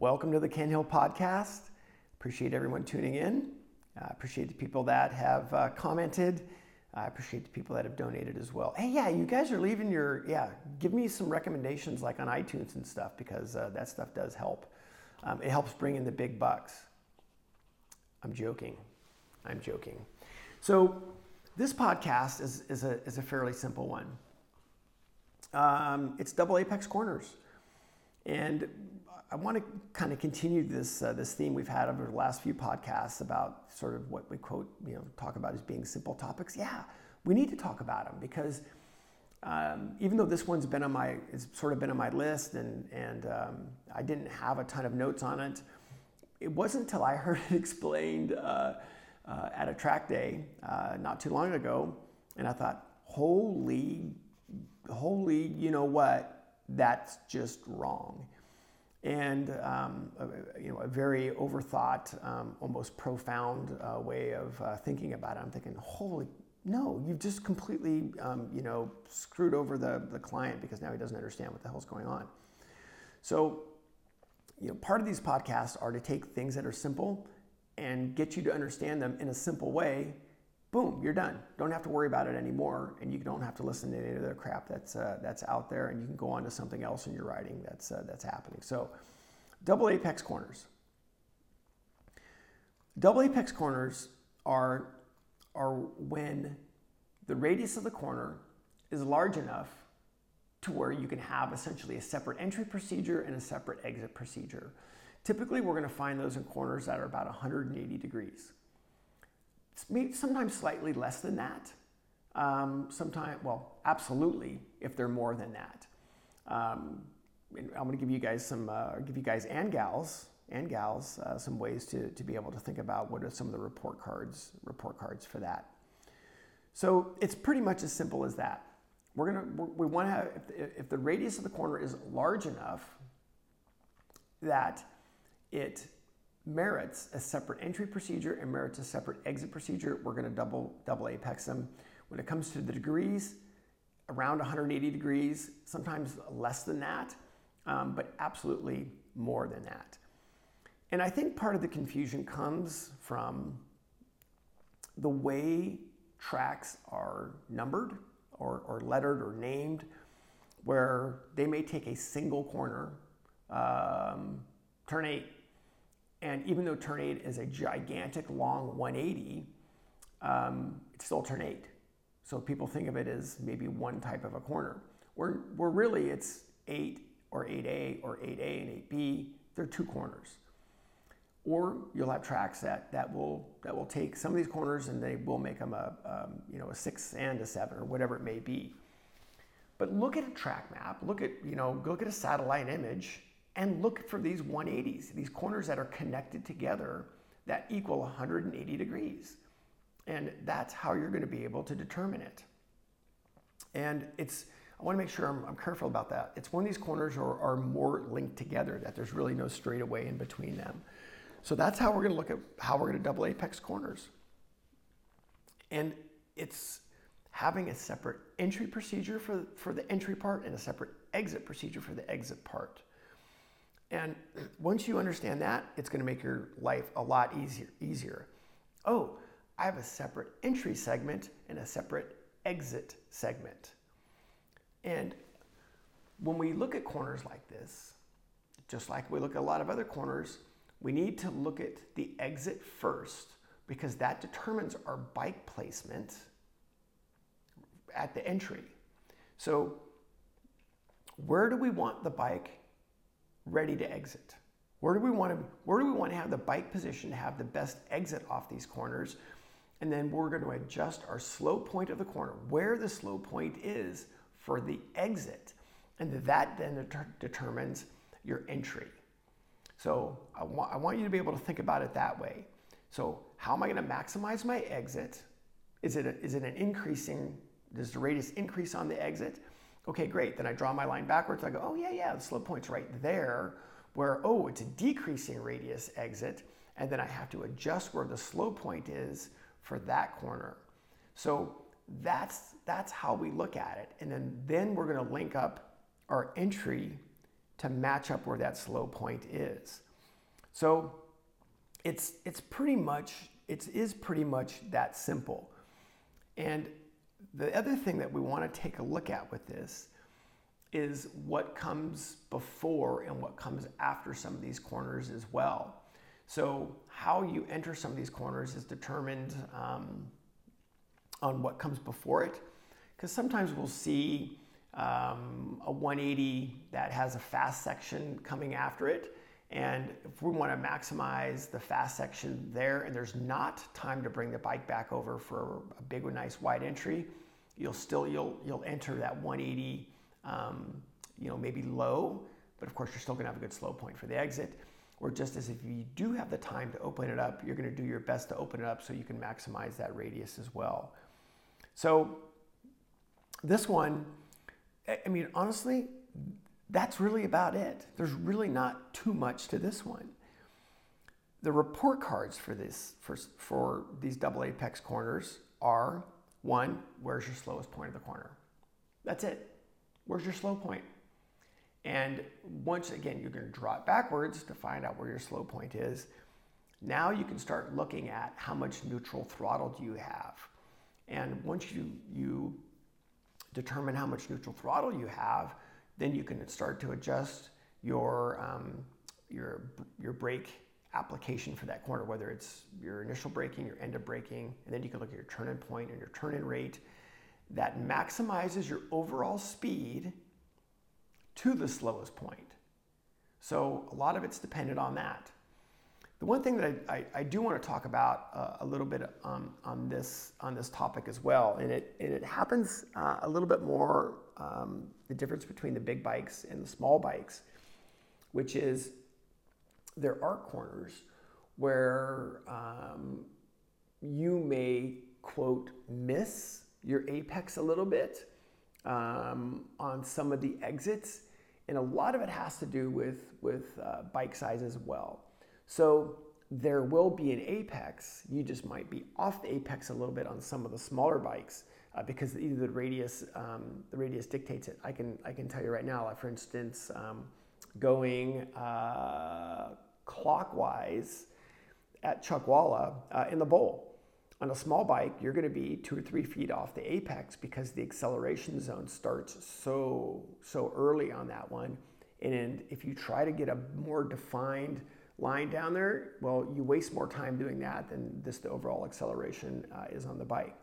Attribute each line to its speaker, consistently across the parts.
Speaker 1: Welcome to the Ken Hill Podcast. Appreciate everyone tuning in. Uh, appreciate the people that have uh, commented. I appreciate the people that have donated as well. Hey, yeah, you guys are leaving your, yeah, give me some recommendations like on iTunes and stuff because uh, that stuff does help. Um, it helps bring in the big bucks. I'm joking. I'm joking. So, this podcast is, is, a, is a fairly simple one. Um, it's Double Apex Corners. And I want to kind of continue this, uh, this theme we've had over the last few podcasts about sort of what we quote, you know, talk about as being simple topics. Yeah, we need to talk about them because um, even though this one's been on my, it's sort of been on my list and, and um, I didn't have a ton of notes on it, it wasn't until I heard it explained uh, uh, at a track day uh, not too long ago, and I thought, holy, holy, you know what? That's just wrong. And um, a, you know, a very overthought, um, almost profound uh, way of uh, thinking about it. I'm thinking, holy, no, you've just completely, um, you know, screwed over the, the client because now he doesn't understand what the hell's going on. So, you know, part of these podcasts are to take things that are simple and get you to understand them in a simple way, boom, you're done. Don't have to worry about it anymore, and you don't have to listen to any of the crap that's uh, that's out there, and you can go on to something else in your writing that's uh, that's happening. So, double apex corners. Double apex corners are are when the radius of the corner is large enough to where you can have essentially a separate entry procedure and a separate exit procedure. Typically, we're going to find those in corners that are about 180 degrees. Sometimes slightly less than that. Um, sometimes, well, absolutely, if they're more than that. Um, I'm going to give you guys some, uh, give you guys and gals and gals uh, some ways to, to be able to think about what are some of the report cards, report cards for that. So it's pretty much as simple as that. We're gonna, we want to have, if, if the radius of the corner is large enough that it merits a separate entry procedure and merits a separate exit procedure. We're going to double double apex them. When it comes to the degrees, around 180 degrees, sometimes less than that, um, but absolutely more than that. And I think part of the confusion comes from the way tracks are numbered or, or lettered or named, where they may take a single corner, um, turn eight, and even though turn 8 is a gigantic long 180, um, it's still turn 8. So people think of it as maybe one type of a corner. Where, where really it's 8 or 8A or 8A and 8B, they're two corners. Or you'll have tracks that, that, will, that will take some of these corners and they will make them a, um, you know, a 6 and a 7 or whatever it may be. But look at a track map, look at, you know, look at a satellite image and look for these 180s, these corners that are connected together that equal 180 degrees. And that's how you're going to be able to determine it. And it's, I want to make sure I'm, I'm careful about that. It's when these corners are, are more linked together that there's really no straightaway in between them. So that's how we're going to look at how we're going to double apex corners. And it's having a separate entry procedure for, for the entry part and a separate exit procedure for the exit part. And once you understand that, it's going to make your life a lot easier. easier. Oh, I have a separate entry segment and a separate exit segment. And when we look at corners like this, just like we look at a lot of other corners, we need to look at the exit first because that determines our bike placement at the entry. So, where do we want the bike ready to exit? Where do we want to where do we want to have the bike position to have the best exit off these corners? And then we're going to adjust our slow point of the corner, where the slow point is for the exit. And that then deter- determines your entry. So I want, I want you to be able to think about it that way. So how am I going to maximize my exit? Is it, a, is it an increasing, does the radius increase on the exit? Okay, great. Then I draw my line backwards. I go, oh, yeah, yeah, the slow point's right there, where, oh, it's a decreasing radius exit. And then I have to adjust where the slow point is for that corner. So that's, that's how we look at it. And then, then we're going to link up our entry to match up where that slow point is. So it's, it's pretty much, it is pretty much that simple. And the other thing that we want to take a look at with this is what comes before and what comes after some of these corners as well. So, how you enter some of these corners is determined um, on what comes before it. Because sometimes we'll see um, a 180 that has a fast section coming after it. And if we want to maximize the fast section there and there's not time to bring the bike back over for a big, nice wide entry, you'll still, you'll, you'll enter that 180, um, you know, maybe low, but of course you're still going to have a good slow point for the exit. Or just as if you do have the time to open it up, you're going to do your best to open it up so you can maximize that radius as well. So this one, I mean, honestly, that's really about it. There's really not too much to this one. The report cards for this for, for these double apex corners are one, where's your slowest point of the corner? That's it. Where's your slow point? And once again, you're going to draw it backwards to find out where your slow point is. Now you can start looking at how much neutral throttle do you have. And once you, you determine how much neutral throttle you have, then you can start to adjust your, um, your, your brake application for that corner, whether it's your initial braking, your end of braking, and then you can look at your turn in point and your turn in rate. That maximizes your overall speed to the slowest point. So a lot of it's dependent on that. The one thing that I, I, I do want to talk about uh, a little bit um, on this on this topic as well, and it and it happens uh, a little bit more um, the difference between the big bikes and the small bikes, which is there are corners where um, you may quote miss your apex a little bit um, on some of the exits, and a lot of it has to do with with uh, bike size as well. So there will be an apex. You just might be off the apex a little bit on some of the smaller bikes uh, because either the radius um, the radius dictates it. I can I can tell you right now. Like for instance, um, going uh, clockwise at Chuckwalla uh, in the bowl. On a small bike, you're going to be two or three feet off the apex because the acceleration zone starts so so early on that one. And if you try to get a more defined line down there, well, you waste more time doing that than just the overall acceleration uh, is on the bike.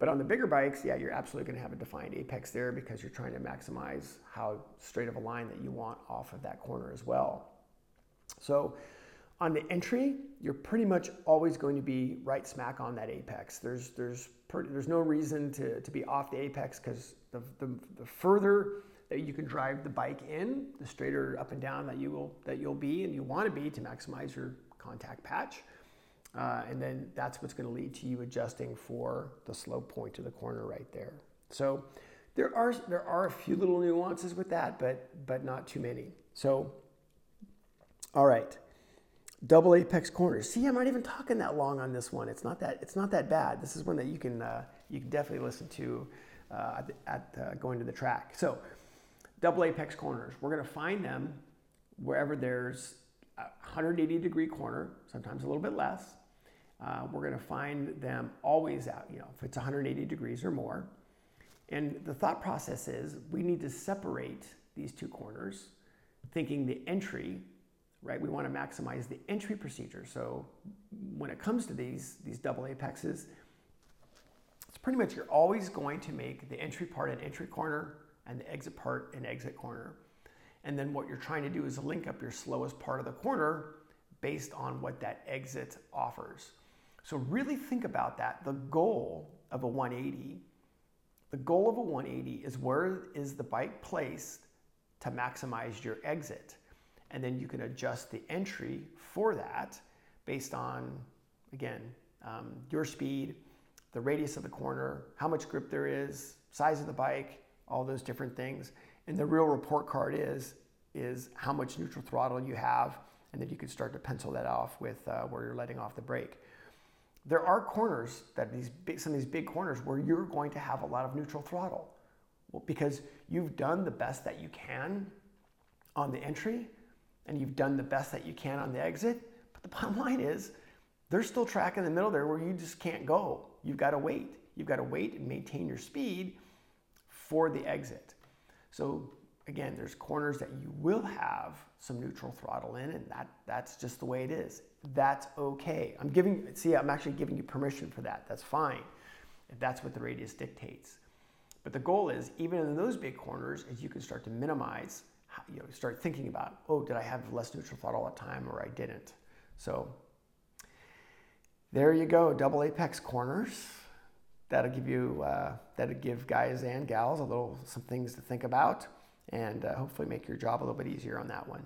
Speaker 1: But on the bigger bikes, yeah, you're absolutely going to have a defined apex there because you're trying to maximize how straight of a line that you want off of that corner as well. So on the entry, you're pretty much always going to be right smack on that apex. There's there's there's no reason to, to be off the apex because the, the, the further that you can drive the bike in, the straighter up and down that you will that you'll be and you want to be to maximize your contact patch. Uh, and then that's what's going to lead to you adjusting for the slow point of the corner right there. So there are there are a few little nuances with that, but but not too many. So all right. Double apex corners. See, I'm not even talking that long on this one. It's not that it's not that bad. This is one that you can uh, you can definitely listen to uh, at, uh, going to the track. So double apex corners. We're going to find them wherever there's a 180 degree corner, sometimes a little bit less. Uh, we're going to find them always out, you know, if it's 180 degrees or more. And the thought process is we need to separate these two corners, thinking the entry, right? We want to maximize the entry procedure. So when it comes to these, these double apexes, it's pretty much you're always going to make the entry part an entry corner and the exit part an exit corner. And then what you're trying to do is link up your slowest part of the corner based on what that exit offers. So really think about that. The goal of a 180, the goal of a 180 is where is the bike placed to maximize your exit. And then you can adjust the entry for that based on, again, um, your speed, the radius of the corner, how much grip there is, size of the bike, all those different things. And the real report card is is how much neutral throttle you have, and then you can start to pencil that off with uh, where you're letting off the brake. There are corners that these big, some of these big corners where you're going to have a lot of neutral throttle well, because you've done the best that you can on the entry, and you've done the best that you can on the exit. But the bottom line is, there's still track in the middle there where you just can't go. You've got to wait. You've got to wait and maintain your speed for the exit. So again, there's corners that you will have some neutral throttle in, and that, that's just the way it is. That's okay. I'm giving, see, I'm actually giving you permission for that. That's fine if that's what the radius dictates. But the goal is, even in those big corners, is you can start to minimize, you know, start thinking about, oh, did I have less neutral thought all the time or I didn't? So there you go, double apex corners. That'll give you, uh, that'll give guys and gals a little, some things to think about and uh, hopefully make your job a little bit easier on that one.